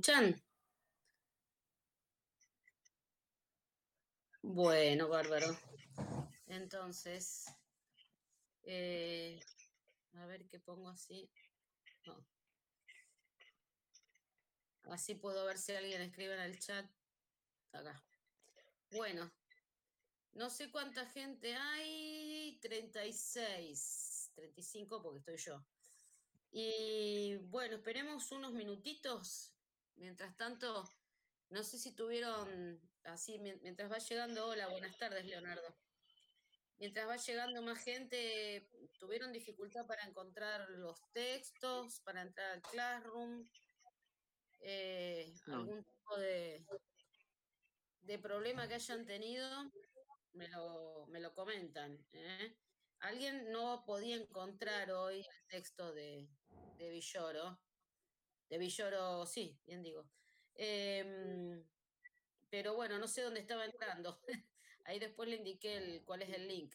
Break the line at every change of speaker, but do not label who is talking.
escuchan? Bueno, bárbaro. Entonces, eh, a ver qué pongo así. Así puedo ver si alguien escribe en el chat. Acá. Bueno, no sé cuánta gente hay. 36, 35 porque estoy yo. Y bueno, esperemos unos minutitos. Mientras tanto, no sé si tuvieron, así, mientras va llegando, hola, buenas tardes, Leonardo. Mientras va llegando más gente, ¿tuvieron dificultad para encontrar los textos, para entrar al Classroom? Eh, ¿Algún tipo de, de problema que hayan tenido? Me lo, me lo comentan. ¿eh? Alguien no podía encontrar hoy el texto de, de Villoro. De Villoro, sí, bien digo. Em, pero bueno, no sé dónde estaba entrando. Ahí después le indiqué cuál es el link.